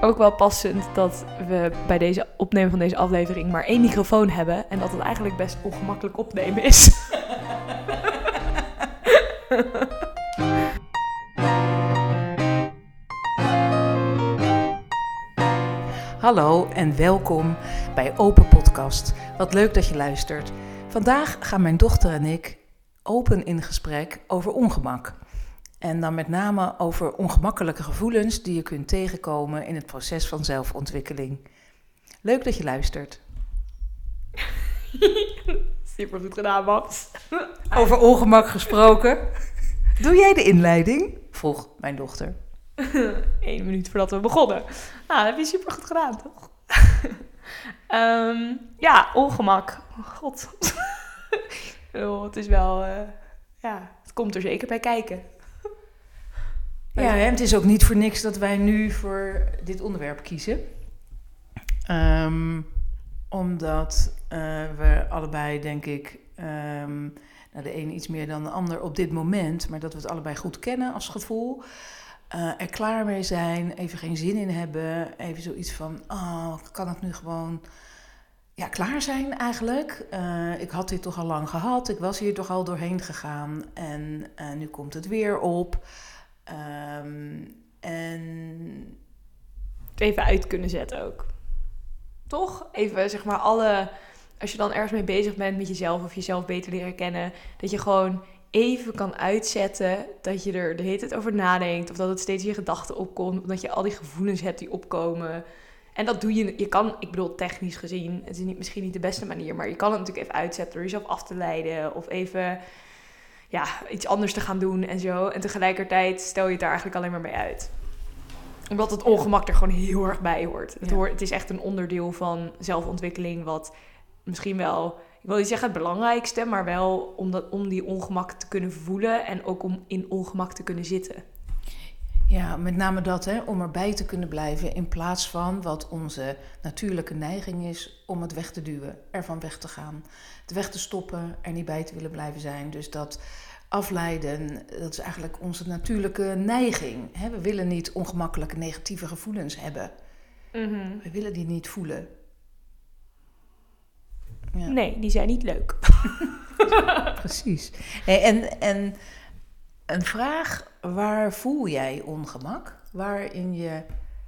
ook wel passend dat we bij deze opnemen van deze aflevering maar één microfoon hebben en dat het eigenlijk best ongemakkelijk opnemen is. Hallo en welkom bij Open Podcast. Wat leuk dat je luistert. Vandaag gaan mijn dochter en ik open in gesprek over ongemak. En dan met name over ongemakkelijke gevoelens die je kunt tegenkomen in het proces van zelfontwikkeling. Leuk dat je luistert. Super goed gedaan, Babs. Over ongemak gesproken. Doe jij de inleiding? vroeg mijn dochter. Eén minuut voordat we begonnen. Nou, dat heb je super goed gedaan, toch? Ehm, ja, ongemak. God. Oh, het is wel, eh, ja, het komt er zeker bij kijken. Ja, en het is ook niet voor niks dat wij nu voor dit onderwerp kiezen. Ehm, omdat eh, we allebei, denk ik, ehm, nou, de ene iets meer dan de ander op dit moment, maar dat we het allebei goed kennen als gevoel. eh, er klaar mee zijn, even geen zin in hebben, even zoiets van, oh, kan het nu gewoon ja, klaar zijn eigenlijk? Eh, ik had dit toch al lang gehad, ik was hier toch al doorheen gegaan en nu komt het weer op. Ehm, en even uit kunnen zetten ook. Toch? Even, zeg maar, alle... Als je dan ergens mee bezig bent met jezelf of jezelf beter leren kennen... dat je gewoon even kan uitzetten dat je er de hele tijd over nadenkt... of dat het steeds je gedachten opkomt... omdat je al die gevoelens hebt die opkomen... En dat doe je, je kan, ik bedoel technisch gezien, het is niet, misschien niet de beste manier, maar je kan het natuurlijk even uitzetten door jezelf af te leiden of even ja, iets anders te gaan doen en zo. En tegelijkertijd stel je het daar eigenlijk alleen maar mee uit. Omdat het ongemak er gewoon heel erg bij hoort. Het, Ja. hoort, het is echt een onderdeel van zelfontwikkeling wat misschien wel, ik wil niet zeggen het belangrijkste, maar wel om, dat, om die ongemak te kunnen voelen en ook om in ongemak te kunnen zitten. Ja, met name dat, hè, om erbij te kunnen blijven in plaats van wat onze natuurlijke neiging is om het weg te duwen, ervan weg te gaan, het weg te stoppen, er niet bij te willen blijven zijn. Dus dat afleiden, dat is eigenlijk onze natuurlijke neiging. Hè. We willen niet ongemakkelijke negatieve gevoelens hebben. We willen die niet voelen. Ja. Nee, die zijn niet leuk. Precies. Hey, en, en een vraag, waar voel jij ongemak? Waar in je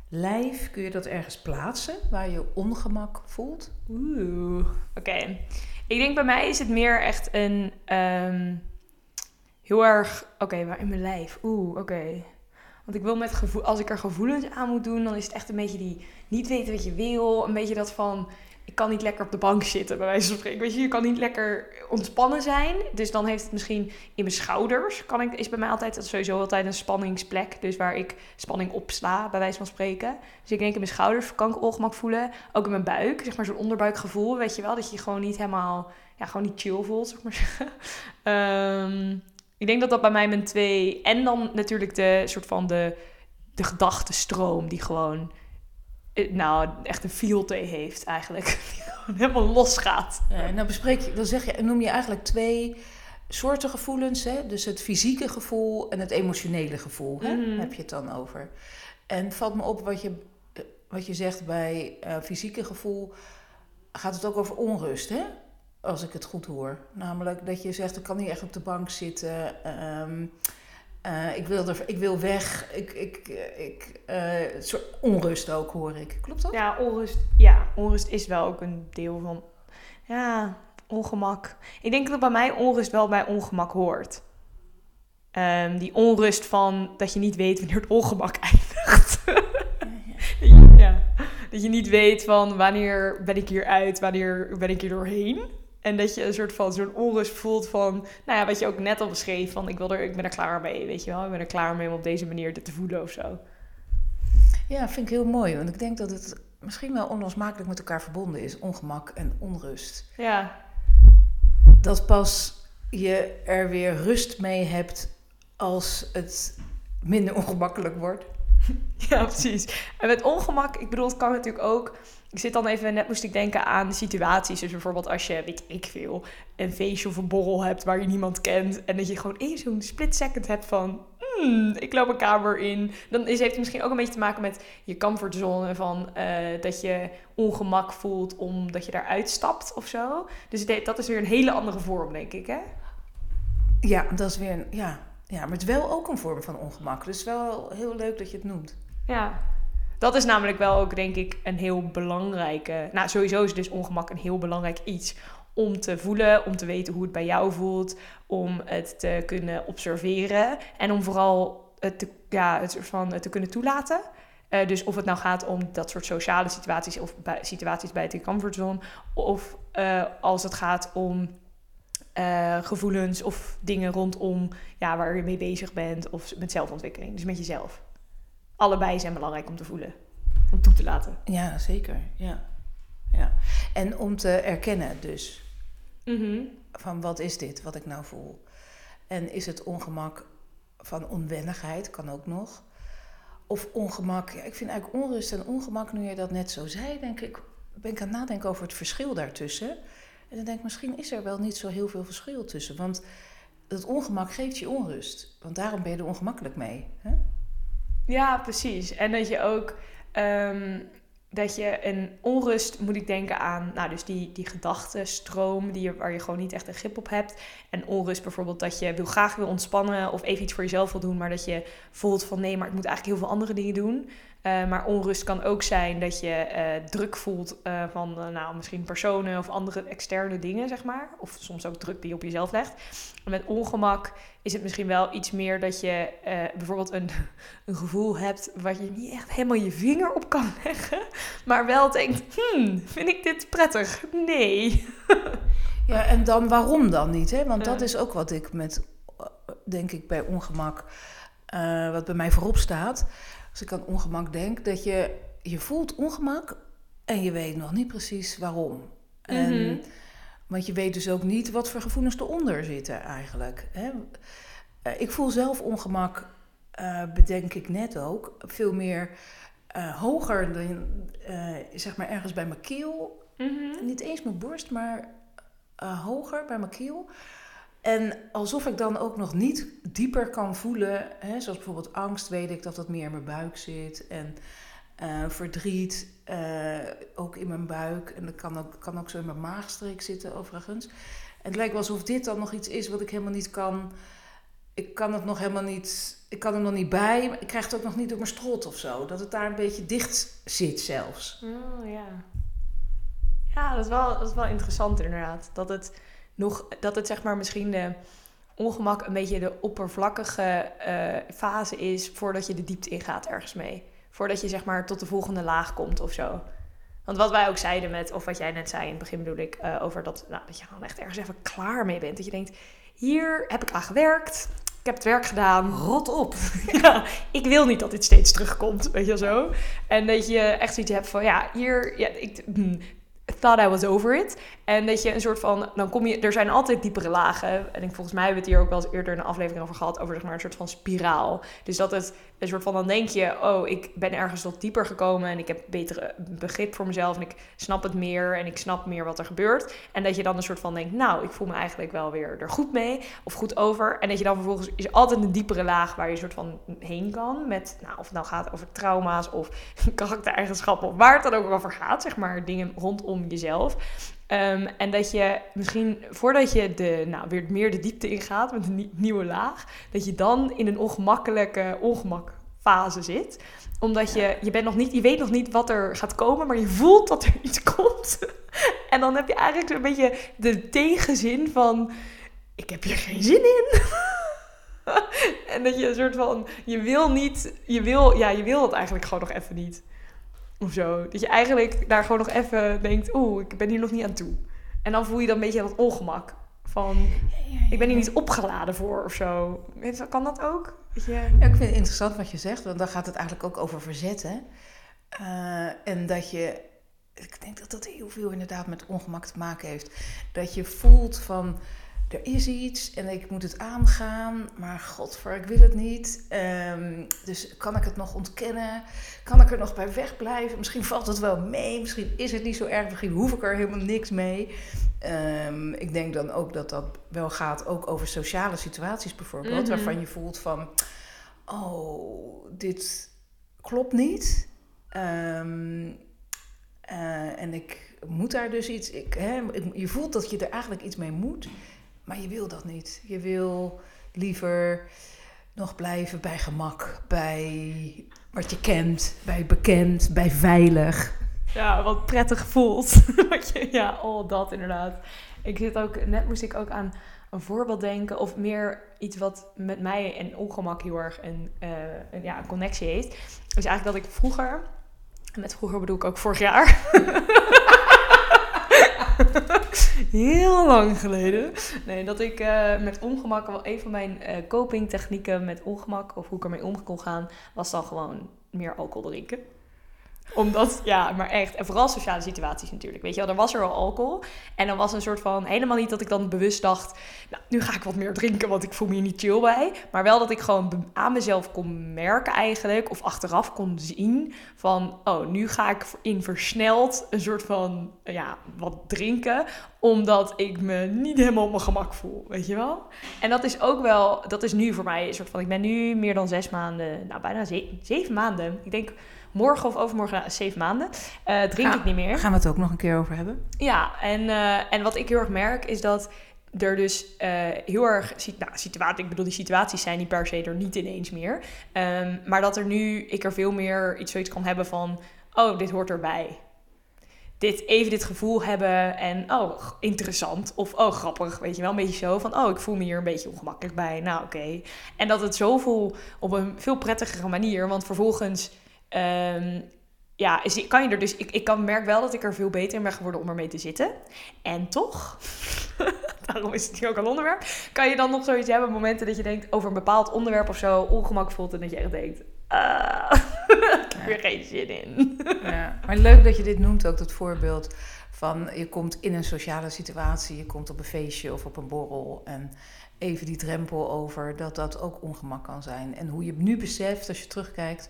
lijf kun je dat ergens plaatsen, waar je ongemak voelt? Oeh, oké. Ik denk bij mij is het meer echt een ehm, heel erg, oké, waar in mijn lijf? Oeh, oké. Want ik wil met gevoel, als ik er gevoelens aan moet doen, dan is het echt een beetje die niet weten wat je wil, een beetje dat van ik kan niet lekker op de bank zitten, bij wijze van spreken. Weet je, je kan niet lekker ontspannen zijn. Dus dan heeft het misschien in mijn schouders, kan ik, is bij mij altijd, dat sowieso altijd een spanningsplek. Dus waar ik spanning opsla, bij wijze van spreken. Dus ik denk in mijn schouders kan ik ongemak voelen. Ook in mijn buik, zeg maar zo'n onderbuikgevoel, weet je wel. Dat je gewoon niet helemaal, ja, gewoon niet chill voelt, zeg maar. Ehm, ik denk dat dat bij mij mijn twee... En dan natuurlijk de soort van de, de gedachtenstroom die gewoon... eh, Nou, echt een field heeft eigenlijk. Die gewoon helemaal losgaat. Eh, nou bespreek je, dan zeg je, noem je eigenlijk twee soorten gevoelens. Hè? Dus het fysieke gevoel en het emotionele gevoel. Hè? Mhm. Heb je het dan over? En valt me op wat je, eh, wat je zegt bij eh, fysieke gevoel, gaat het ook over onrust, hè? Als ik het goed hoor. Namelijk dat je zegt, ik kan niet echt op de bank zitten. ehm, eh, ik, wil er, ik wil weg. Ik, ik, ik, eh, een soort onrust ook hoor ik. Klopt dat? Ja, onrust, ja, onrust is wel ook een deel van... Ja, ongemak. Ik denk dat bij mij onrust wel bij ongemak hoort. Ehm, die onrust van dat je niet weet wanneer het ongemak eindigt. ja. Dat je niet weet van wanneer ben ik hier uit, wanneer ben ik hier doorheen. En dat je een soort van zo'n onrust voelt van, nou ja, wat je ook net al beschreef, van ik, wil er, ik ben er klaar mee, weet je wel. Ik ben er klaar mee om op deze manier dit te voelen of zo. Ja, vind ik heel mooi. Want ik denk dat het misschien wel onlosmakelijk met elkaar verbonden is. Ongemak en onrust. Ja, Dat pas je er weer rust mee hebt als het minder ongemakkelijk wordt. Ja, precies. En met ongemak, ik bedoel, het kan natuurlijk ook. Ik zit dan even, net moest ik denken aan situaties. Dus bijvoorbeeld als je, weet ik veel, een feestje of een borrel hebt waar je niemand kent. En dat je gewoon één zo'n split second hebt van, hmm, ik loop een kamer in. Dan is, heeft het misschien ook een beetje te maken met je comfortzone. Van eh, dat je ongemak voelt omdat je daaruit stapt of zo. Dus dat is weer een hele andere vorm, denk ik, hè? Ja, dat is weer een, ja, ja, maar het is wel ook een vorm van ongemak. Dus wel heel leuk dat je het noemt. Ja, dat is namelijk wel ook, denk ik, een heel belangrijke... Nou, sowieso is dus ongemak een heel belangrijk iets om te voelen, om te weten hoe het bij jou voelt, om het te kunnen observeren en om vooral het te, ja, het soort van te kunnen toelaten. Uh, dus of het nou gaat om dat soort sociale situaties of situaties buiten je comfortzone, of uh, als het gaat om uh, gevoelens of dingen rondom ja, waar je mee bezig bent of met zelfontwikkeling, dus met jezelf. Allebei zijn belangrijk om te voelen, om toe te laten. Ja, zeker. Ja. Ja. En om te erkennen dus. Mm Van wat is dit, wat ik nou voel? En is het ongemak van onwennigheid, kan ook nog. Of ongemak, ja, ik vind eigenlijk onrust en ongemak, nu je dat net zo zei, denk ik, ben ik aan het nadenken over het verschil daartussen. En dan denk ik, misschien is er wel niet zo heel veel verschil tussen. Want het ongemak geeft je onrust. Want daarom ben je er ongemakkelijk mee. Hè? Ja, precies. En dat je ook ehm, dat je een onrust moet ik denken aan, nou dus die, die gedachtenstroom die je, waar je gewoon niet echt een grip op hebt. En onrust bijvoorbeeld dat je wil, graag wil ontspannen of even iets voor jezelf wil doen, maar dat je voelt van nee, maar ik moet eigenlijk heel veel andere dingen doen. Uh, maar onrust kan ook zijn dat je uh, druk voelt uh, van nou, misschien personen of andere externe dingen, zeg maar. Of soms ook druk die je op jezelf legt. En met ongemak is het misschien wel iets meer dat je bijvoorbeeld een, een gevoel hebt waar je niet echt helemaal je vinger op kan leggen. Maar wel denkt, hmm, vind ik dit prettig? Nee. ja, en dan waarom dan niet? Hè? Want dat is ook wat ik met, denk ik, bij ongemak, wat bij mij voorop staat als ik aan ongemak denk, dat je, je voelt ongemak en je weet nog niet precies waarom. En, mhm. Want je weet dus ook niet wat voor gevoelens eronder zitten eigenlijk. Hè? Eh, ik voel zelf ongemak, uh, bedenk ik net ook, veel meer uh, hoger dan zeg maar ergens bij mijn keel. Mhm. Niet eens mijn borst, maar hoger bij mijn keel. En alsof ik dan ook nog niet dieper kan voelen, hè, zoals bijvoorbeeld angst, weet ik dat dat meer in mijn buik zit. En uh, verdriet uh, ook in mijn buik. En dat kan ook, kan ook zo in mijn maagstreek zitten, overigens. En het lijkt wel alsof dit dan nog iets is wat ik helemaal niet kan. Ik kan het nog helemaal niet. Ik kan er nog niet bij. Ik krijg het ook nog niet door mijn strot of zo. Dat het daar een beetje dicht zit zelfs. Oh ja. Ja, dat is wel, dat is wel interessant inderdaad. Dat het nog dat het zeg maar misschien de ongemak een beetje de oppervlakkige uh, fase is voordat je de diepte ingaat ergens mee. Voordat je zeg maar tot de volgende laag komt of zo. Want wat wij ook zeiden met, of wat jij net zei in het begin bedoel ik, uh, over dat, nou, dat je gewoon echt ergens even klaar mee bent. Dat je denkt, hier heb ik aan gewerkt, ik heb het werk gedaan. Rot op. ja, ik wil niet dat dit steeds terugkomt, weet je wel zo. En dat je echt zoiets hebt van, ja, hier, ja, ik, hm, thought I was over it. En dat je een soort van, dan kom je, er zijn altijd diepere lagen. En ik, volgens mij hebben we het hier ook wel eens eerder in een aflevering over gehad, over zeg maar een soort van spiraal. Dus dat het een soort van, dan denk je, oh, ik ben ergens tot dieper gekomen en ik heb betere begrip voor mezelf en ik snap het meer en ik snap meer wat er gebeurt. En dat je dan een soort van denkt, nou, ik voel me eigenlijk wel weer er goed mee of goed over. En dat je dan vervolgens, is altijd een diepere laag waar je soort van heen kan met, nou, of het nou gaat over trauma's of karaktereigenschappen of waar het dan ook over gaat, zeg maar, dingen rondom jezelf. Um, en dat je misschien voordat je de, nou, weer meer de diepte ingaat met een nieuwe laag, dat je dan in een ongemakkelijke ongemakfase zit. Omdat je, je, bent nog niet, je weet nog niet wat er gaat komen, maar je voelt dat er iets komt. en dan heb je eigenlijk zo'n beetje de tegenzin van: ik heb hier geen zin in. en dat je een soort van, je wil niet, je wil, ja, je wil het eigenlijk gewoon nog even niet. Of zo. Dat je eigenlijk daar gewoon nog even denkt, oeh, ik ben hier nog niet aan toe. En dan voel je dan een beetje dat ongemak. Van, ik ben hier niet opgeladen voor of zo. Kan dat ook? je... Ik vind het interessant wat je zegt, want dan gaat het eigenlijk ook over verzetten. Uh, en dat je, ik denk dat dat heel veel inderdaad met ongemak te maken heeft. Dat je voelt van, er is iets en ik moet het aangaan, maar godver, ik wil het niet. Um, dus kan ik het nog ontkennen? Kan ik er nog bij wegblijven? Misschien valt het wel mee, misschien is het niet zo erg, misschien hoef ik er helemaal niks mee. Um, ik denk dan ook dat dat wel gaat ook over sociale situaties bijvoorbeeld, mm -hmm. waarvan je voelt van... oh, dit klopt niet. Ehm, eh, en ik moet daar dus iets. Ik, hè, ik- je voelt dat je er eigenlijk iets mee moet, maar je wil dat niet. Je wil liever nog blijven bij gemak, bij wat je kent, bij bekend, bij veilig. Ja, wat prettig voelt. Ja, oh, dat inderdaad. Ik zit ook, net moest ik ook aan een voorbeeld denken, of meer iets wat met mij en ongemak heel erg een, eh, een, ja, een connectie heeft. Dus eigenlijk dat ik vroeger, en met vroeger bedoel ik ook vorig jaar, heel lang geleden, nee, dat ik eh, met ongemak, wel een van mijn eh copingtechnieken met ongemak, of hoe ik ermee om kon gaan, was dan gewoon meer alcohol drinken omdat, ja, maar echt. En vooral sociale situaties natuurlijk. Weet je wel, er was er al alcohol. En dan was een soort van, helemaal niet dat ik dan bewust dacht... Nou, nu ga ik wat meer drinken, want ik voel me hier niet chill bij. Maar wel dat ik gewoon aan mezelf kon merken eigenlijk... of achteraf kon zien van... oh, nu ga ik in versneld een soort van, ja, wat drinken... omdat ik me niet helemaal op mijn gemak voel, weet je wel? En dat is ook wel, dat is nu voor mij een soort van... Ik ben nu meer dan zes maanden, nou bijna ze- zeven maanden. Ik denk morgen of overmorgen, nou, zeven maanden, eh, drink ik niet meer. Gaan we het ook nog een keer over hebben? Ja, en, eh, en wat ik heel erg merk is dat er dus eh, heel erg, nou, situatie, ik bedoel, die situaties zijn niet per se er niet ineens meer. Ehm, maar dat er nu, ik er veel meer iets zoiets kan hebben van, oh, dit hoort erbij. Dit, even dit gevoel hebben en, oh, interessant. Of, oh, grappig, weet je wel, een beetje zo van, oh, ik voel me hier een beetje ongemakkelijk bij. Nou, oké. En dat het zoveel op een veel prettigere manier, want vervolgens... ehm, ja, kan je er dus. Ik, ik kan merk wel dat ik er veel beter in ben geworden om ermee te zitten. En toch, daarom is het hier ook een onderwerp. Kan je dan nog zoiets hebben, momenten dat je denkt over een bepaald onderwerp of zo, ongemak voelt en dat je echt denkt. ah, ik heb er geen zin in. Ja, maar leuk dat je dit noemt, ook dat voorbeeld van je komt in een sociale situatie, je komt op een feestje of op een borrel en even die drempel over, dat dat ook ongemak kan zijn. En hoe je nu beseft, als je terugkijkt,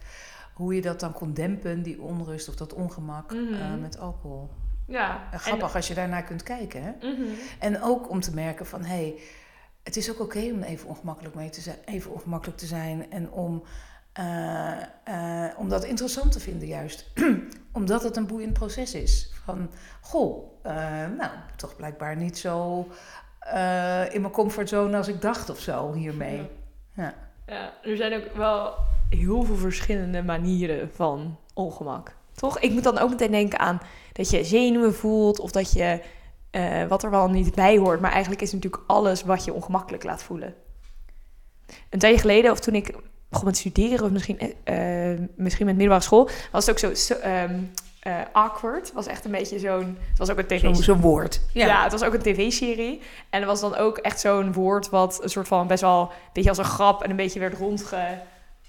hoe je dat dan kon dempen, die onrust of dat ongemak Mhm. eh, met alcohol. Ja, En grappig als je daarnaar kunt kijken. Hè? En, Mhm. En ook om te merken van, hé, hey, het is ook oké om even ongemakkelijk mee te zijn, even ongemakkelijk te zijn en om, eh, om dat interessant te vinden juist. Omdat het een boeiend proces is. Van, goh, nou, toch blijkbaar niet zo in mijn comfortzone als ik dacht of zo hiermee. Ja. Ja, er zijn ook wel heel veel verschillende manieren van ongemak. Toch? Ik moet dan ook meteen denken aan dat je zenuwen voelt of dat je eh, wat er wel niet bij hoort. Maar eigenlijk is natuurlijk alles wat je ongemakkelijk laat voelen. Een tijdje geleden, of toen ik begon met studeren, of misschien, eh, eh, misschien met middelbare school, was het ook zo, zo eh, awkward. Was echt een beetje zo'n. Het was ook een tv Zo'n woord. ja. het was ook een tv-serie. En er was dan ook echt zo'n woord wat een soort van best wel een beetje als een grap en een beetje werd rondge,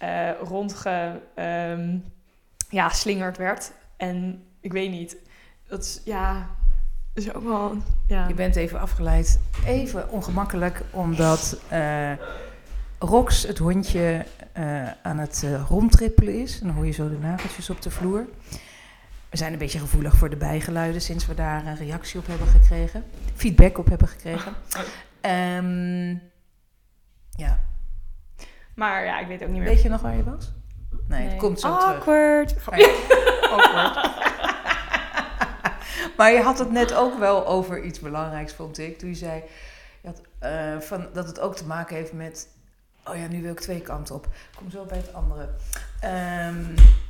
eh rondge ehm, ja, slingerd werd. En ik weet niet, dat is ja, is ook wel ja. Je bent even afgeleid. Even ongemakkelijk, omdat eh, Rox, het hondje, eh, aan het rondtrippelen is. En dan hoor je zo de nageltjes op de vloer. We zijn een beetje gevoelig voor de bijgeluiden sinds we daar een reactie op hebben gekregen. Feedback op hebben gekregen. Ehm, ja. Maar ja, ik weet ook niet meer. Weet je nog waar je was? Nee, het komt zo terug. Awkward. Awkward. maar je had het net ook wel over iets belangrijks, vond ik. Toen je zei je had, eh, van, dat het ook te maken heeft met... Oh ja, nu wil ik twee kanten op. Ik kom zo bij het andere. Ehm,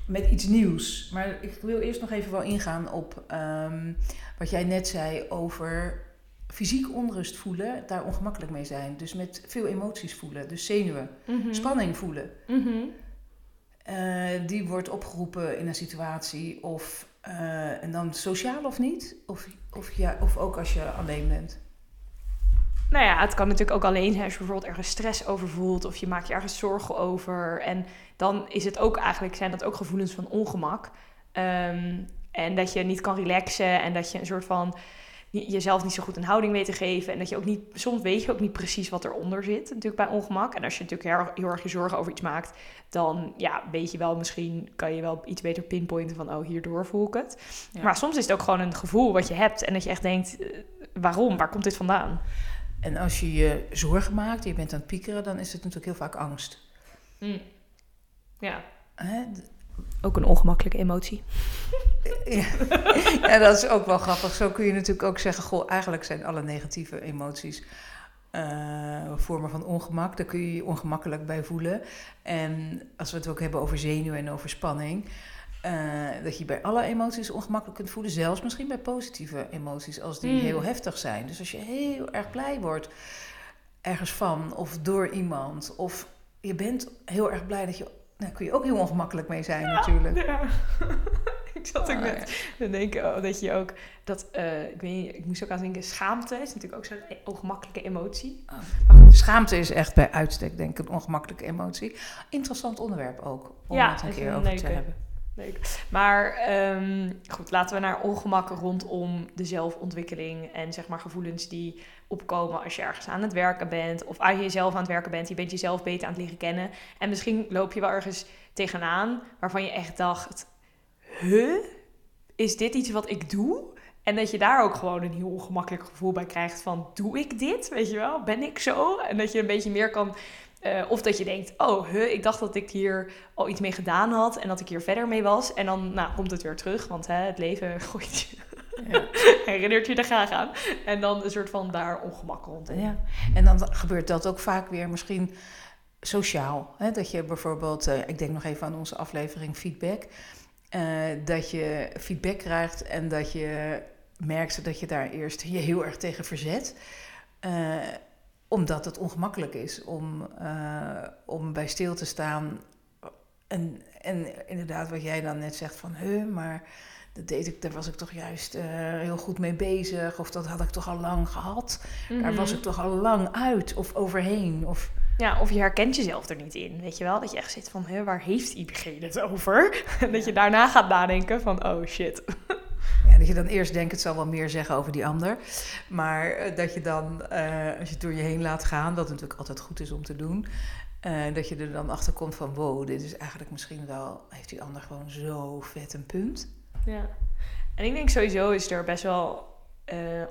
met iets nieuws. Maar ik wil eerst nog even wel ingaan op ehm, wat jij net zei over fysiek onrust voelen. Daar ongemakkelijk mee zijn. Dus met veel emoties voelen. Dus zenuwen. Mhm. Spanning voelen. Mhm. Eh, die wordt opgeroepen in een situatie of eh, en dan sociaal of niet? Of, of, ja, of ook als je alleen bent? Nou ja, het kan natuurlijk ook alleen zijn als je bijvoorbeeld ergens stress over voelt of je maakt je ergens zorgen over. En dan is het ook eigenlijk, zijn dat ook gevoelens van ongemak. Ehm, en dat je niet kan relaxen en dat je een soort van jezelf niet zo goed een houding weet te geven. En dat je ook niet, soms weet je ook niet precies wat eronder zit, natuurlijk bij ongemak. En als je natuurlijk heel, erg- heel erg je zorgen over iets maakt, dan ja, weet je wel, misschien kan je wel iets beter pinpointen van, oh, hierdoor voel ik het. Ja. Maar soms is het ook gewoon een gevoel wat je hebt en dat je echt denkt, eh, waarom? Waar komt dit vandaan? En als je je zorgen maakt, je bent aan het piekeren, dan is het natuurlijk heel vaak angst. Mm. Ja. Hè? Ook een ongemakkelijke emotie. Ja. ja, dat is ook wel grappig. Zo kun je natuurlijk ook zeggen: Goh, eigenlijk zijn alle negatieve emoties uh, vormen van ongemak. Daar kun je je ongemakkelijk bij voelen. En als we het ook hebben over zenuwen en over spanning. Uh, dat je bij alle emoties ongemakkelijk kunt voelen. Zelfs misschien bij positieve emoties, als die Mm. heel heftig zijn. Dus als je heel erg blij wordt ergens van of door iemand. Of je bent heel erg blij dat je. Daar kun je ook heel ongemakkelijk mee zijn, natuurlijk. Ja. ik zat ook Ah, net te denken oh, dat je ook dat eh, ik weet niet, ik moest ook aan denken schaamte is natuurlijk ook zo'n e- ongemakkelijke emotie. Maar goed, schaamte is echt bij uitstek, denk ik, een ongemakkelijke emotie. Interessant onderwerp ook, om het een keer over te hebben. Leuk. Maar ehm, goed, laten we naar ongemak rondom de zelfontwikkeling en zeg maar gevoelens die opkomen als je ergens aan het werken bent of als je jezelf aan het werken bent. Je bent jezelf beter aan het leren kennen en misschien loop je wel ergens tegenaan waarvan je echt dacht, huh, is dit iets wat ik doe? En dat je daar ook gewoon een heel ongemakkelijk gevoel bij krijgt van, doe ik dit? Weet je wel, ben ik zo? En dat je een beetje meer kan eh, of dat je denkt, oh, huh, ik dacht dat ik hier al iets mee gedaan had en dat ik hier verder mee was. En dan nou, komt het weer terug, want hè, het leven gooit je, Ja. herinnert je er graag aan. En dan een soort van daar ongemak rond. Ja. En dan gebeurt dat ook vaak weer misschien sociaal. Hè? Dat je bijvoorbeeld, eh, ik denk nog even aan onze aflevering feedback. eh, dat je feedback krijgt en dat je merkt dat je daar eerst je heel erg tegen verzet. Omdat het ongemakkelijk is om, eh, om bij stil te staan. En, en inderdaad, wat jij dan net zegt van, huh, maar dat deed ik, daar was ik toch juist eh, heel goed mee bezig. Of dat had ik toch al lang gehad. Daar was Mhm. ik toch al lang uit of overheen. Of, Ja, of je herkent jezelf er niet in, weet je wel? Dat je echt zit van, hè, waar heeft diegene het over? En dat je daarna gaat nadenken van, oh shit. dat je dan eerst denkt, het zal wel meer zeggen over die ander. Maar eh, dat je dan, eh, als je het door je heen laat gaan, wat natuurlijk altijd goed is om te doen. eh, dat je er dan achter komt van, wow, dit is eigenlijk misschien wel, heeft die ander gewoon zo vet een punt. Ja. En ik denk sowieso is er best wel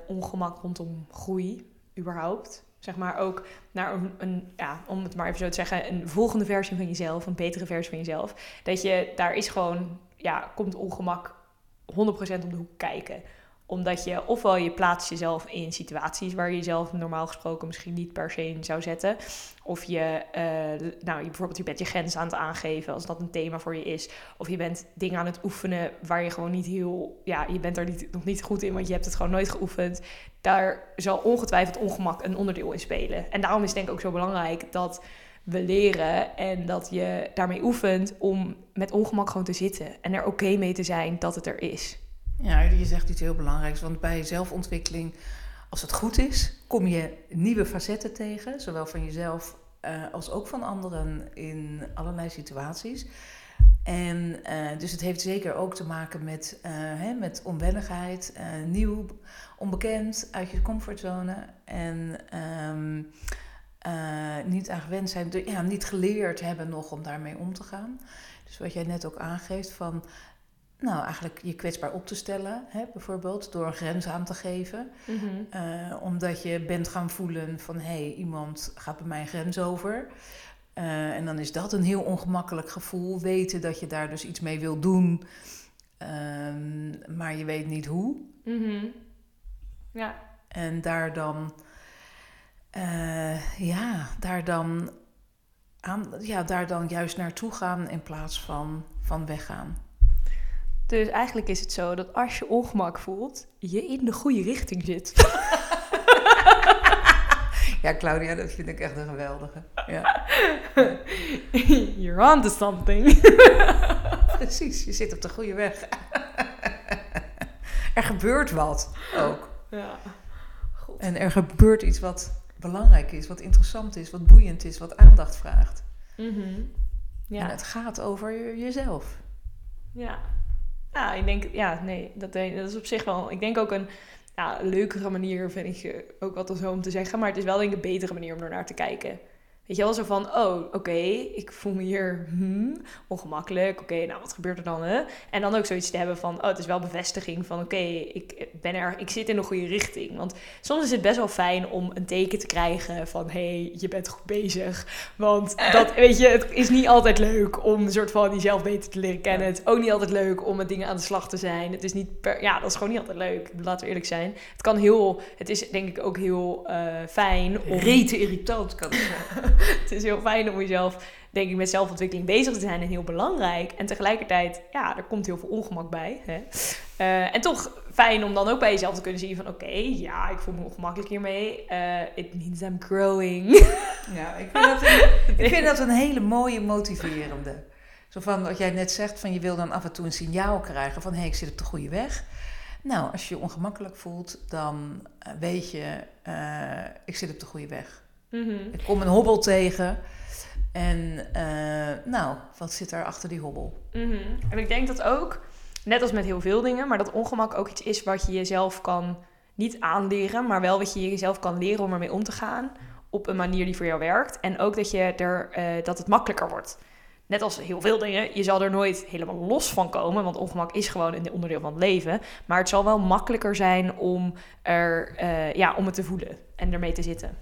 ongemak rondom groei, überhaupt. Zeg maar ook naar een, een, ja, om het maar even zo te zeggen, een volgende versie van jezelf, een betere versie van jezelf. Dat je, daar is gewoon, ja, komt ongemak 100% om de hoek kijken omdat je ofwel je plaatst jezelf in situaties waar je jezelf normaal gesproken misschien niet per se in zou zetten. Of je, eh, nou, je, bijvoorbeeld je bent je grens aan het aangeven als dat een thema voor je is. Of je bent dingen aan het oefenen waar je gewoon niet heel, ja, je bent er niet, nog niet goed in, want je hebt het gewoon nooit geoefend. Daar zal ongetwijfeld ongemak een onderdeel in spelen. En daarom is het denk ik ook zo belangrijk dat we leren en dat je daarmee oefent om met ongemak gewoon te zitten. En er oké mee te zijn dat het er is. Ja, je zegt iets heel belangrijks, want bij zelfontwikkeling, als het goed is, kom je nieuwe facetten tegen, zowel van jezelf eh, als ook van anderen in allerlei situaties. En eh, dus het heeft zeker ook te maken met, eh, hè, met onwennigheid, nieuw, onbekend, uit je comfortzone. En ehm, eh, niet aan gewend zijn, ja, niet geleerd hebben nog om daarmee om te gaan. Dus wat jij net ook aangeeft van, nou eigenlijk je kwetsbaar op te stellen, hè, bijvoorbeeld door een grens aan te geven. Eh, omdat je bent gaan voelen van hé, hey, iemand gaat bij mij een grens over. Eh, en dan is dat een heel ongemakkelijk gevoel. Weten dat je daar dus iets mee wil doen, ehm, maar je weet niet hoe. Mhm. Ja. En daar dan, eh, ja, daar dan, aan, ja, daar dan juist naartoe gaan in plaats van, van weggaan. Dus eigenlijk is het zo dat als je ongemak voelt, je in de goede richting zit. Ja, Claudia, dat vind ik echt een geweldige. Ja, You're on to something. precies. Je zit op de goede weg. er gebeurt wat ook. Ja. Goed. En er gebeurt iets wat belangrijk is, wat interessant is, wat boeiend is, wat aandacht vraagt. Mhm. En Ja. het gaat over je- jezelf. Ja. Ja, ik denk, ja, nee, dat, dat is op zich wel, ik denk ook een ja, leukere manier, vind ik ook altijd zo om te zeggen. Maar het is wel denk ik een betere manier om er naar te kijken. Weet je wel, zo van, oh, oké, ik voel me hier hmm, ongemakkelijk. Oké, nou, wat gebeurt er dan? Hè? En dan ook zoiets te hebben van, oh, het is wel bevestiging van, oké, ik ben er, ik zit in de goede richting. Want soms is het best wel fijn om een teken te krijgen van, hé, hey, je bent goed bezig. Want dat, weet je, het is niet altijd leuk om een soort van jezelf beter te leren kennen. Het is ook niet altijd leuk om met dingen aan de slag te zijn. Het is niet, per, ja, dat is gewoon niet altijd leuk. Laten we eerlijk zijn. Het kan heel, het is denk ik ook heel uh, fijn om... Rete irritant kan het zijn. het is heel fijn om jezelf, denk ik, met zelfontwikkeling bezig te zijn en heel belangrijk. En tegelijkertijd, ja, er komt heel veel ongemak bij. Hè? Uh, en toch fijn om dan ook bij jezelf te kunnen zien van, oké, ja, ik voel me ongemakkelijk hiermee. Uh, it means I'm growing. Ja, ik vind, dat een, ik vind dat een hele mooie motiverende. Zo van wat jij net zegt, van je wil dan af en toe een signaal krijgen van, hé, hey, ik zit op de goede weg. Nou, als je je ongemakkelijk voelt, dan weet je, uh, ik zit op de goede weg. Ik kom een hobbel tegen. En uh, nou, wat zit er achter die hobbel? Mhm. En ik denk dat ook, net als met heel veel dingen, maar dat ongemak ook iets is wat je jezelf kan niet aanleren, maar wel wat je jezelf kan leren om ermee om te gaan op een manier die voor jou werkt. En ook dat, je er, uh, dat het makkelijker wordt. Net als heel veel dingen, je zal er nooit helemaal los van komen, want ongemak is gewoon een onderdeel van het leven. Maar het zal wel makkelijker zijn om, er, uh, ja, om het te voelen en ermee te zitten.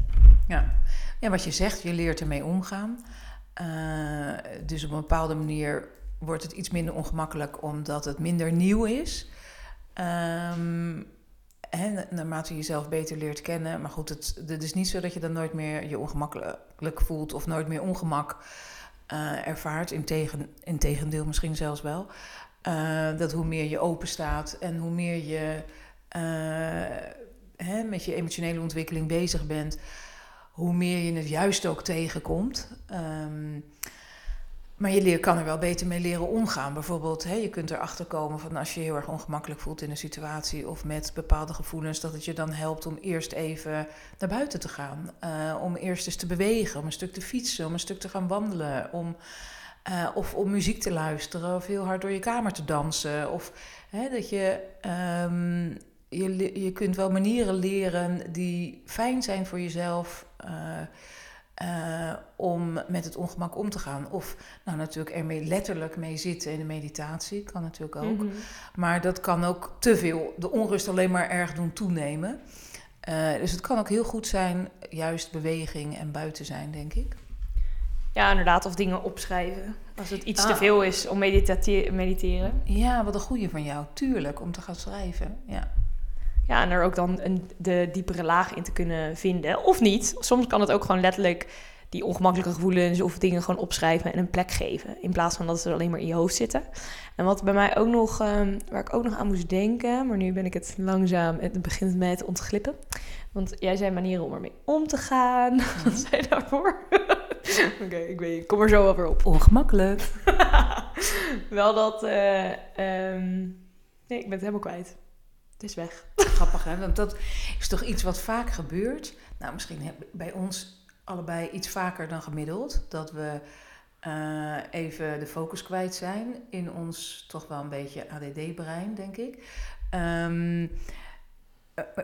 Ja. ja, wat je zegt, je leert ermee omgaan. Uh, dus op een bepaalde manier wordt het iets minder ongemakkelijk omdat het minder nieuw is. Um, hè, naarmate je jezelf beter leert kennen. Maar goed, het, het is niet zo dat je dan nooit meer je ongemakkelijk voelt of nooit meer ongemak uh, ervaart. Integen, integendeel misschien zelfs wel. Uh, dat hoe meer je open staat en hoe meer je hè, met je emotionele ontwikkeling bezig bent, hoe meer je het juist ook tegenkomt. Um, maar je kan er wel beter mee leren omgaan. Bijvoorbeeld, hè, je kunt erachter komen van als je je heel erg ongemakkelijk voelt in een situatie of met bepaalde gevoelens, dat het je dan helpt om eerst even naar buiten te gaan. Uh, om eerst eens te bewegen, om een stuk te fietsen, om een stuk te gaan wandelen, om, uh, of om muziek te luisteren of heel hard door je kamer te dansen. Of hè, dat je um, je, je kunt wel manieren leren die fijn zijn voor jezelf. Uh, uh, om met het ongemak om te gaan. Of nou natuurlijk ermee letterlijk mee zitten in de meditatie, kan natuurlijk ook. Mm -hmm. Maar dat kan ook te veel de onrust alleen maar erg doen toenemen. Uh, dus het kan ook heel goed zijn, juist beweging en buiten zijn, denk ik. Ja, inderdaad, of dingen opschrijven. Als het iets ah. te veel is om mediteren. Ja, wat een goede van jou, tuurlijk, om te gaan schrijven. Ja. Ja, en er ook dan een, de diepere laag in te kunnen vinden. Of niet. Soms kan het ook gewoon letterlijk die ongemakkelijke gevoelens of dingen gewoon opschrijven en een plek geven. In plaats van dat ze alleen maar in je hoofd zitten. En wat bij mij ook nog, um, waar ik ook nog aan moest denken, maar nu ben ik het langzaam, het begint mij te ontglippen. Want jij zei manieren om ermee om te gaan. Wat zei je daarvoor? Oké, okay, ik weet, ik kom er zo wel weer op. Ongemakkelijk. wel dat, uh, um, nee, ik ben het helemaal kwijt. Het is weg. Grappig, hè? Want dat is toch iets wat vaak gebeurt. Nou, misschien bij ons allebei iets vaker dan gemiddeld. Dat we uh, even de focus kwijt zijn in ons toch wel een beetje ADD-brein, denk ik. Um,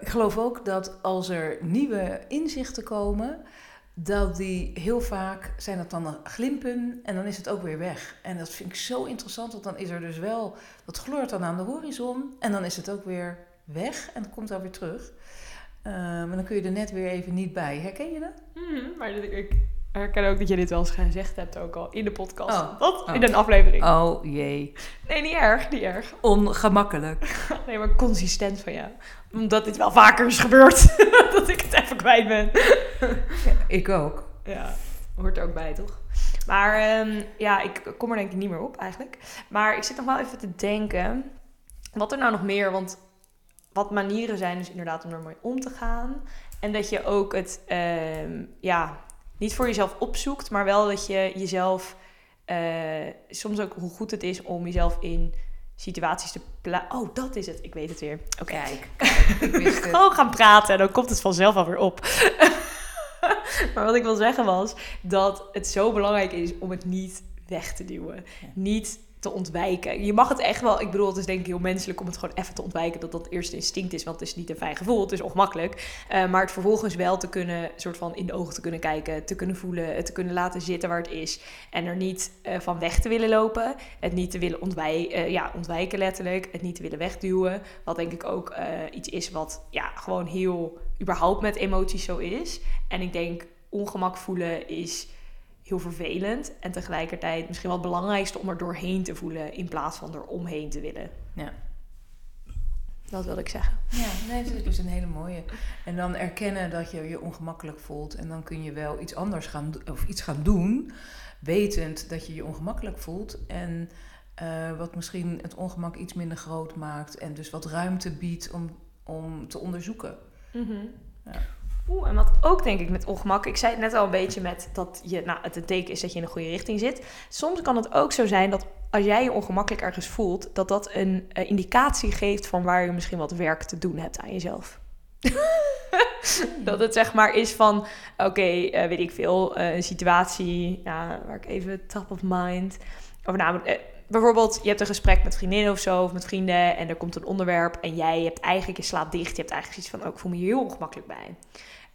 ik geloof ook dat als er nieuwe inzichten komen, dat die heel vaak zijn dat dan glimpen en dan is het ook weer weg. En dat vind ik zo interessant, want dan is er dus wel, dat gloort dan aan de horizon en dan is het ook weer weg en komt dan weer terug. Uh, maar dan kun je er net weer even niet bij. Herken je dat? Mm maar ik herken ook dat je dit wel eens gezegd hebt, ook al in de podcast. Oh. Wat? Oh. In een aflevering. Oh jee. Nee, niet erg, niet erg. Ongemakkelijk. nee, maar consistent van jou. Omdat dit wel vaker is gebeurd. dat ik het even kwijt ben. ja, ik ook. Ja, hoort er ook bij, toch? Maar um, ja, ik kom er denk ik niet meer op eigenlijk. Maar ik zit nog wel even te denken. Wat er nou nog meer, want wat manieren zijn dus inderdaad om ermee om te gaan. En dat je ook het, uh, ja, niet voor jezelf opzoekt, maar wel dat je jezelf, uh, soms ook hoe goed het is om jezelf in situaties te plaatsen. Oh, dat is het. Ik weet het weer. Oké. Okay. Kijk, ik wist het. Gewoon gaan praten en dan komt het vanzelf alweer op. maar wat ik wil zeggen was dat het zo belangrijk is om het niet weg te duwen. Ja. Niet te ontwijken. Je mag het echt wel, ik bedoel, het is denk ik heel menselijk om het gewoon even te ontwijken, dat dat eerste instinct is, want het is niet een fijn gevoel, het is ongemakkelijk. Uh, maar het vervolgens wel te kunnen, soort van in de ogen te kunnen kijken, te kunnen voelen, het te kunnen laten zitten waar het is en er niet uh, van weg te willen lopen, het niet te willen ontwijken, uh, ja, ontwijken letterlijk, het niet te willen wegduwen, wat denk ik ook iets is wat ja, gewoon heel überhaupt met emoties zo is. En ik denk ongemak voelen is heel vervelend. En tegelijkertijd misschien wel het belangrijkste om er doorheen te voelen in plaats van er omheen te willen. Ja. Dat wil ik zeggen. Ja, nee, dat is dus een hele mooie. En dan erkennen dat je je ongemakkelijk voelt. En dan kun je wel iets anders gaan of iets gaan doen. Wetend dat je je ongemakkelijk voelt. En uh, wat misschien het ongemak iets minder groot maakt. En dus wat ruimte biedt om, om te onderzoeken. Mm -hmm. ja. Oeh, en wat ook denk ik met ongemak, ik zei het net al een beetje met dat je, nou, het een teken is dat je in de goede richting zit. Soms kan het ook zo zijn dat als jij je ongemakkelijk ergens voelt, dat dat een uh, indicatie geeft van waar je misschien wat werk te doen hebt aan jezelf. dat het zeg maar is van, oké, okay, uh, weet ik veel, uh, een situatie ja, waar ik even top of mind. Of nou, bijvoorbeeld, je hebt een gesprek met vriendinnen of zo, of met vrienden, en er komt een onderwerp en jij hebt eigenlijk, je slaat dicht, je hebt eigenlijk iets van, oh, ik voel me hier heel ongemakkelijk bij.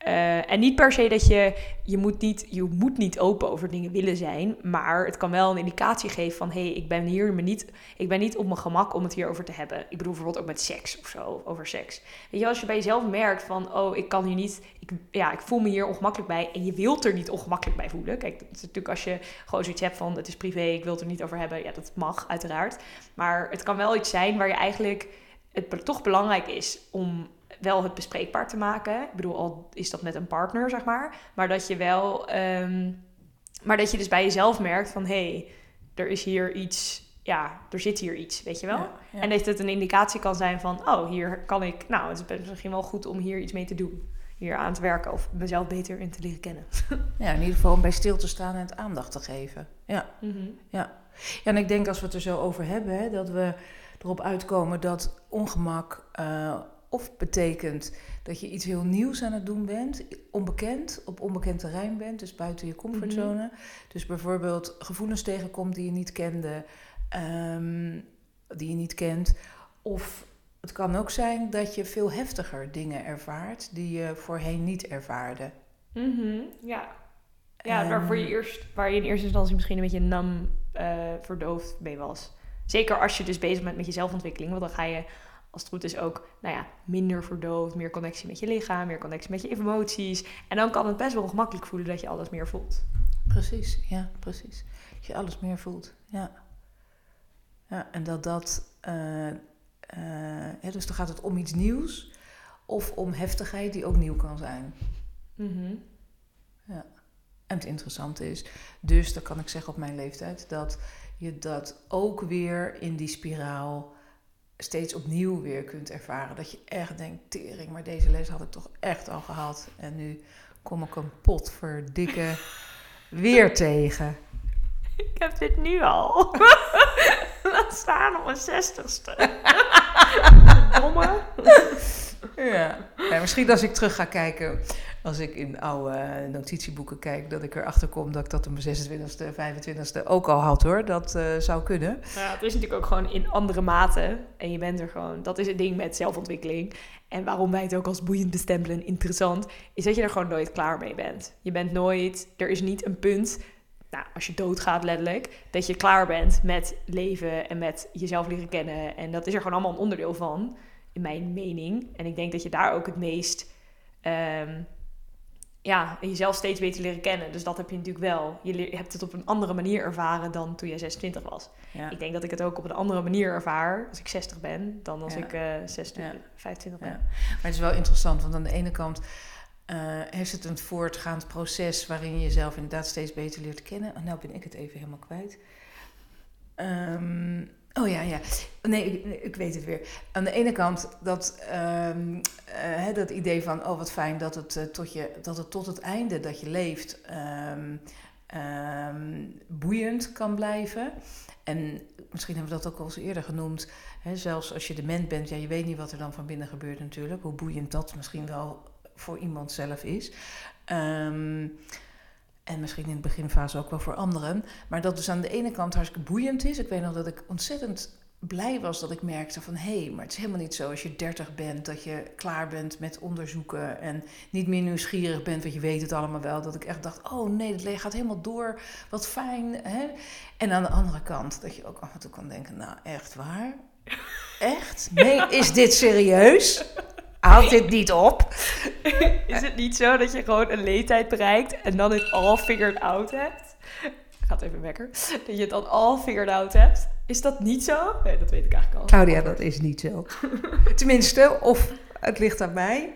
Uh, en niet per se dat je, je moet niet, je moet niet open over dingen willen zijn, maar het kan wel een indicatie geven van, hé, hey, ik ben hier me niet, ik ben niet op mijn gemak om het hierover te hebben. Ik bedoel bijvoorbeeld ook met seks of zo, over seks. Weet je, als je bij jezelf merkt van, oh, ik kan hier niet, ik, ja, ik voel me hier ongemakkelijk bij en je wilt er niet ongemakkelijk bij voelen. Kijk, dat is natuurlijk als je gewoon zoiets hebt van, het is privé, ik wil het er niet over hebben, ja, dat mag uiteraard. Maar het kan wel iets zijn waar je eigenlijk, het toch belangrijk is om wel het bespreekbaar te maken. Ik bedoel, al is dat met een partner, zeg maar. Maar dat je wel. Um, maar dat je dus bij jezelf merkt van hé, hey, er is hier iets. Ja, er zit hier iets, weet je wel? Ja, ja. En dat het een indicatie kan zijn van, oh, hier kan ik, nou, het is misschien wel goed om hier iets mee te doen. Hier aan te werken of mezelf beter in te leren kennen. Ja, in ieder geval om bij stil te staan en het aandacht te geven. Ja, mm -hmm. ja. ja en ik denk als we het er zo over hebben, hè, dat we erop uitkomen dat ongemak uh, of betekent dat je iets heel nieuws aan het doen bent, onbekend, op onbekend terrein bent, dus buiten je comfortzone. Mm -hmm. Dus bijvoorbeeld gevoelens tegenkomt die je niet kende, um, die je niet kent. Of het kan ook zijn dat je veel heftiger dingen ervaart die je voorheen niet ervaarde. Mm -hmm. Ja, ja um, waarvoor je eerst, waar je in eerste instantie misschien een beetje nam uh, verdoofd mee was. Zeker als je dus bezig bent met je zelfontwikkeling, want dan ga je als het goed is ook, nou ja, minder verdoofd, meer connectie met je lichaam, meer connectie met je emoties. En dan kan het best wel gemakkelijk voelen dat je alles meer voelt. Precies, ja, precies. Dat je alles meer voelt, ja. Ja, en dat dat, uh, uh, ja, dus dan gaat het om iets nieuws of om heftigheid die ook nieuw kan zijn. -hmm. Ja. En het interessante is, dus dan kan ik zeggen op mijn leeftijd, dat je dat ook weer in die spiraal steeds opnieuw weer kunt ervaren. Dat je echt denkt, tering, maar deze les had ik toch echt al gehad. En nu kom ik een pot verdikke weer tegen. Ik heb dit nu al. Laat staan op mijn zestigste. Domme. Ja. ja. Misschien als ik terug ga kijken, als ik in oude notitieboeken kijk, dat ik erachter kom dat ik dat op mijn 26e, 25e ook al had hoor. Dat uh, zou kunnen. Ja, het is natuurlijk ook gewoon in andere mate. En je bent er gewoon, dat is het ding met zelfontwikkeling. En waarom wij het ook als boeiend bestempelen, interessant, is dat je er gewoon nooit klaar mee bent. Je bent nooit, er is niet een punt nou, als je doodgaat letterlijk, dat je klaar bent met leven en met jezelf leren kennen. En dat is er gewoon allemaal een onderdeel van, in mijn mening. En ik denk dat je daar ook het meest, um, ja, jezelf steeds beter leren kennen. Dus dat heb je natuurlijk wel. Je hebt het op een andere manier ervaren dan toen je 26 was. Ja. Ik denk dat ik het ook op een andere manier ervaar als ik 60 ben, dan als ja. ik uh, 26, ja. 25 ben. Maar het is wel interessant, want aan de ene kant uh, heeft het een voortgaand proces waarin je jezelf inderdaad steeds beter leert kennen. Oh, nou ben ik het even helemaal kwijt. Um, oh ja, ja. Nee ik, weet het weer. Aan de ene kant dat, um, uh, dat idee van, oh wat fijn dat het, uh, tot, je, dat het tot het einde dat je leeft um, boeiend kan blijven. En misschien hebben we dat ook al eens eerder genoemd. Hè, zelfs als je dement bent, ja, je weet niet wat er dan van binnen gebeurt natuurlijk. Hoe boeiend dat misschien wel voor iemand zelf is. Um, En misschien in de beginfase ook wel voor anderen. Maar dat dus aan de ene kant hartstikke boeiend is. Ik weet nog dat ik ontzettend blij was dat ik merkte van... hé, hey, maar het is helemaal niet zo als je 30 bent... dat je klaar bent met onderzoeken en niet meer nieuwsgierig bent... want je weet het allemaal wel. Dat ik echt dacht, oh nee, het gaat helemaal door. Wat fijn. Hè? En aan de andere kant dat je ook af en toe kan denken... nou, echt waar? Echt? Nee, is dit serieus? Houd dit niet op. Is het niet zo dat je gewoon een leeftijd bereikt en dan het all figured out hebt? Gaat even wekker. Dat je het dan all figured out hebt. Is dat niet zo? Nee, dat weet ik eigenlijk al. Claudia, dat is niet zo. Tenminste, of het ligt aan mij.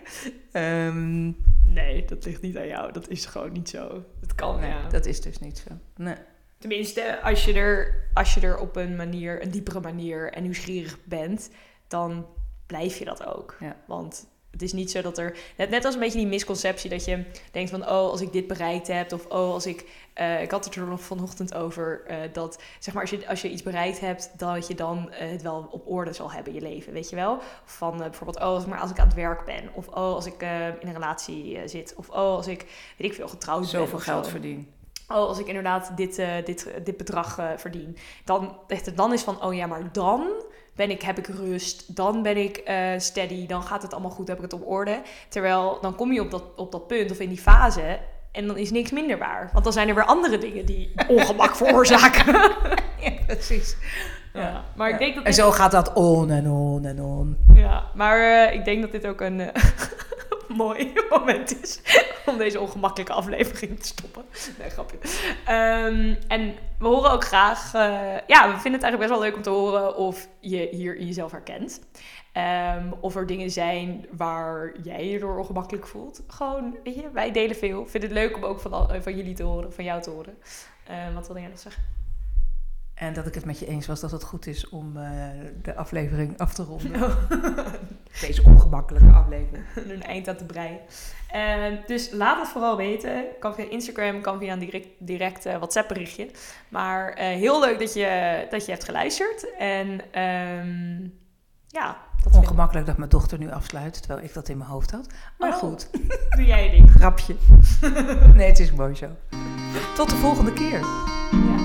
Ehm, nee, dat ligt niet aan jou. Dat is gewoon niet zo. Dat kan, nee, ja. Dat is dus niet zo. Nee. Tenminste, als je, er, als je er op een manier, een diepere manier en nieuwsgierig bent, dan blijf je dat ook. Ja. Want het is niet zo dat er. Net, net als een beetje die misconceptie dat je denkt van oh, als ik dit bereikt heb, of oh, als ik. Uh, ik had het er nog vanochtend over uh, dat zeg maar als je, als je iets bereikt hebt, dat je dan uh, het wel op orde zal hebben in je leven, weet je wel? Van bijvoorbeeld, oh, als, maar als ik aan het werk ben, of oh, als ik in een relatie zit, of oh, als ik weet ik veel getrouwd Zoveel ben. Zoveel geld verdien. Oh, als ik inderdaad dit, dit, dit bedrag verdien. Dan, dan is van, oh ja, maar dan ben ik, heb ik rust, dan ben ik uh, steady, dan gaat het allemaal goed, heb ik het op orde. Terwijl dan kom je op dat, op dat punt of in die fase en dan is niks minder waar. Want dan zijn er weer andere dingen die ongemak veroorzaken. ja, precies. Ja, maar ik denk dat En zo gaat dat on en on en on. Ja, maar uh, ik denk dat dit ook een... Uh, mooi moment is om deze ongemakkelijke aflevering te stoppen. Nee, grapje. Um, en we horen ook graag... Uh, ja, we vinden het eigenlijk best wel leuk om te horen of je hier in jezelf herkent. Um, of er dingen zijn waar jij je door ongemakkelijk voelt. Gewoon, weet je, wij delen veel. Ik vind het leuk om ook van, van jullie te horen, van jou te horen. Uh, wat wil jij nog zeggen? En dat ik het met je eens was dat het goed is om uh, de aflevering af te ronden. Oh. Deze ongemakkelijke aflevering. een eind aan te breien. Uh, dus laat het vooral weten. Kan via Instagram, kan via een direct, direct uh, WhatsApp berichtje. Maar uh, heel leuk dat je, dat je hebt geluisterd. En um, ja, dat Ongemakkelijk dat mijn dochter nu afsluit, terwijl ik dat in mijn hoofd had. Maar oh, goed. Doe jij je ding. Grapje. nee, het is mooi zo. Tot de volgende keer. Ja.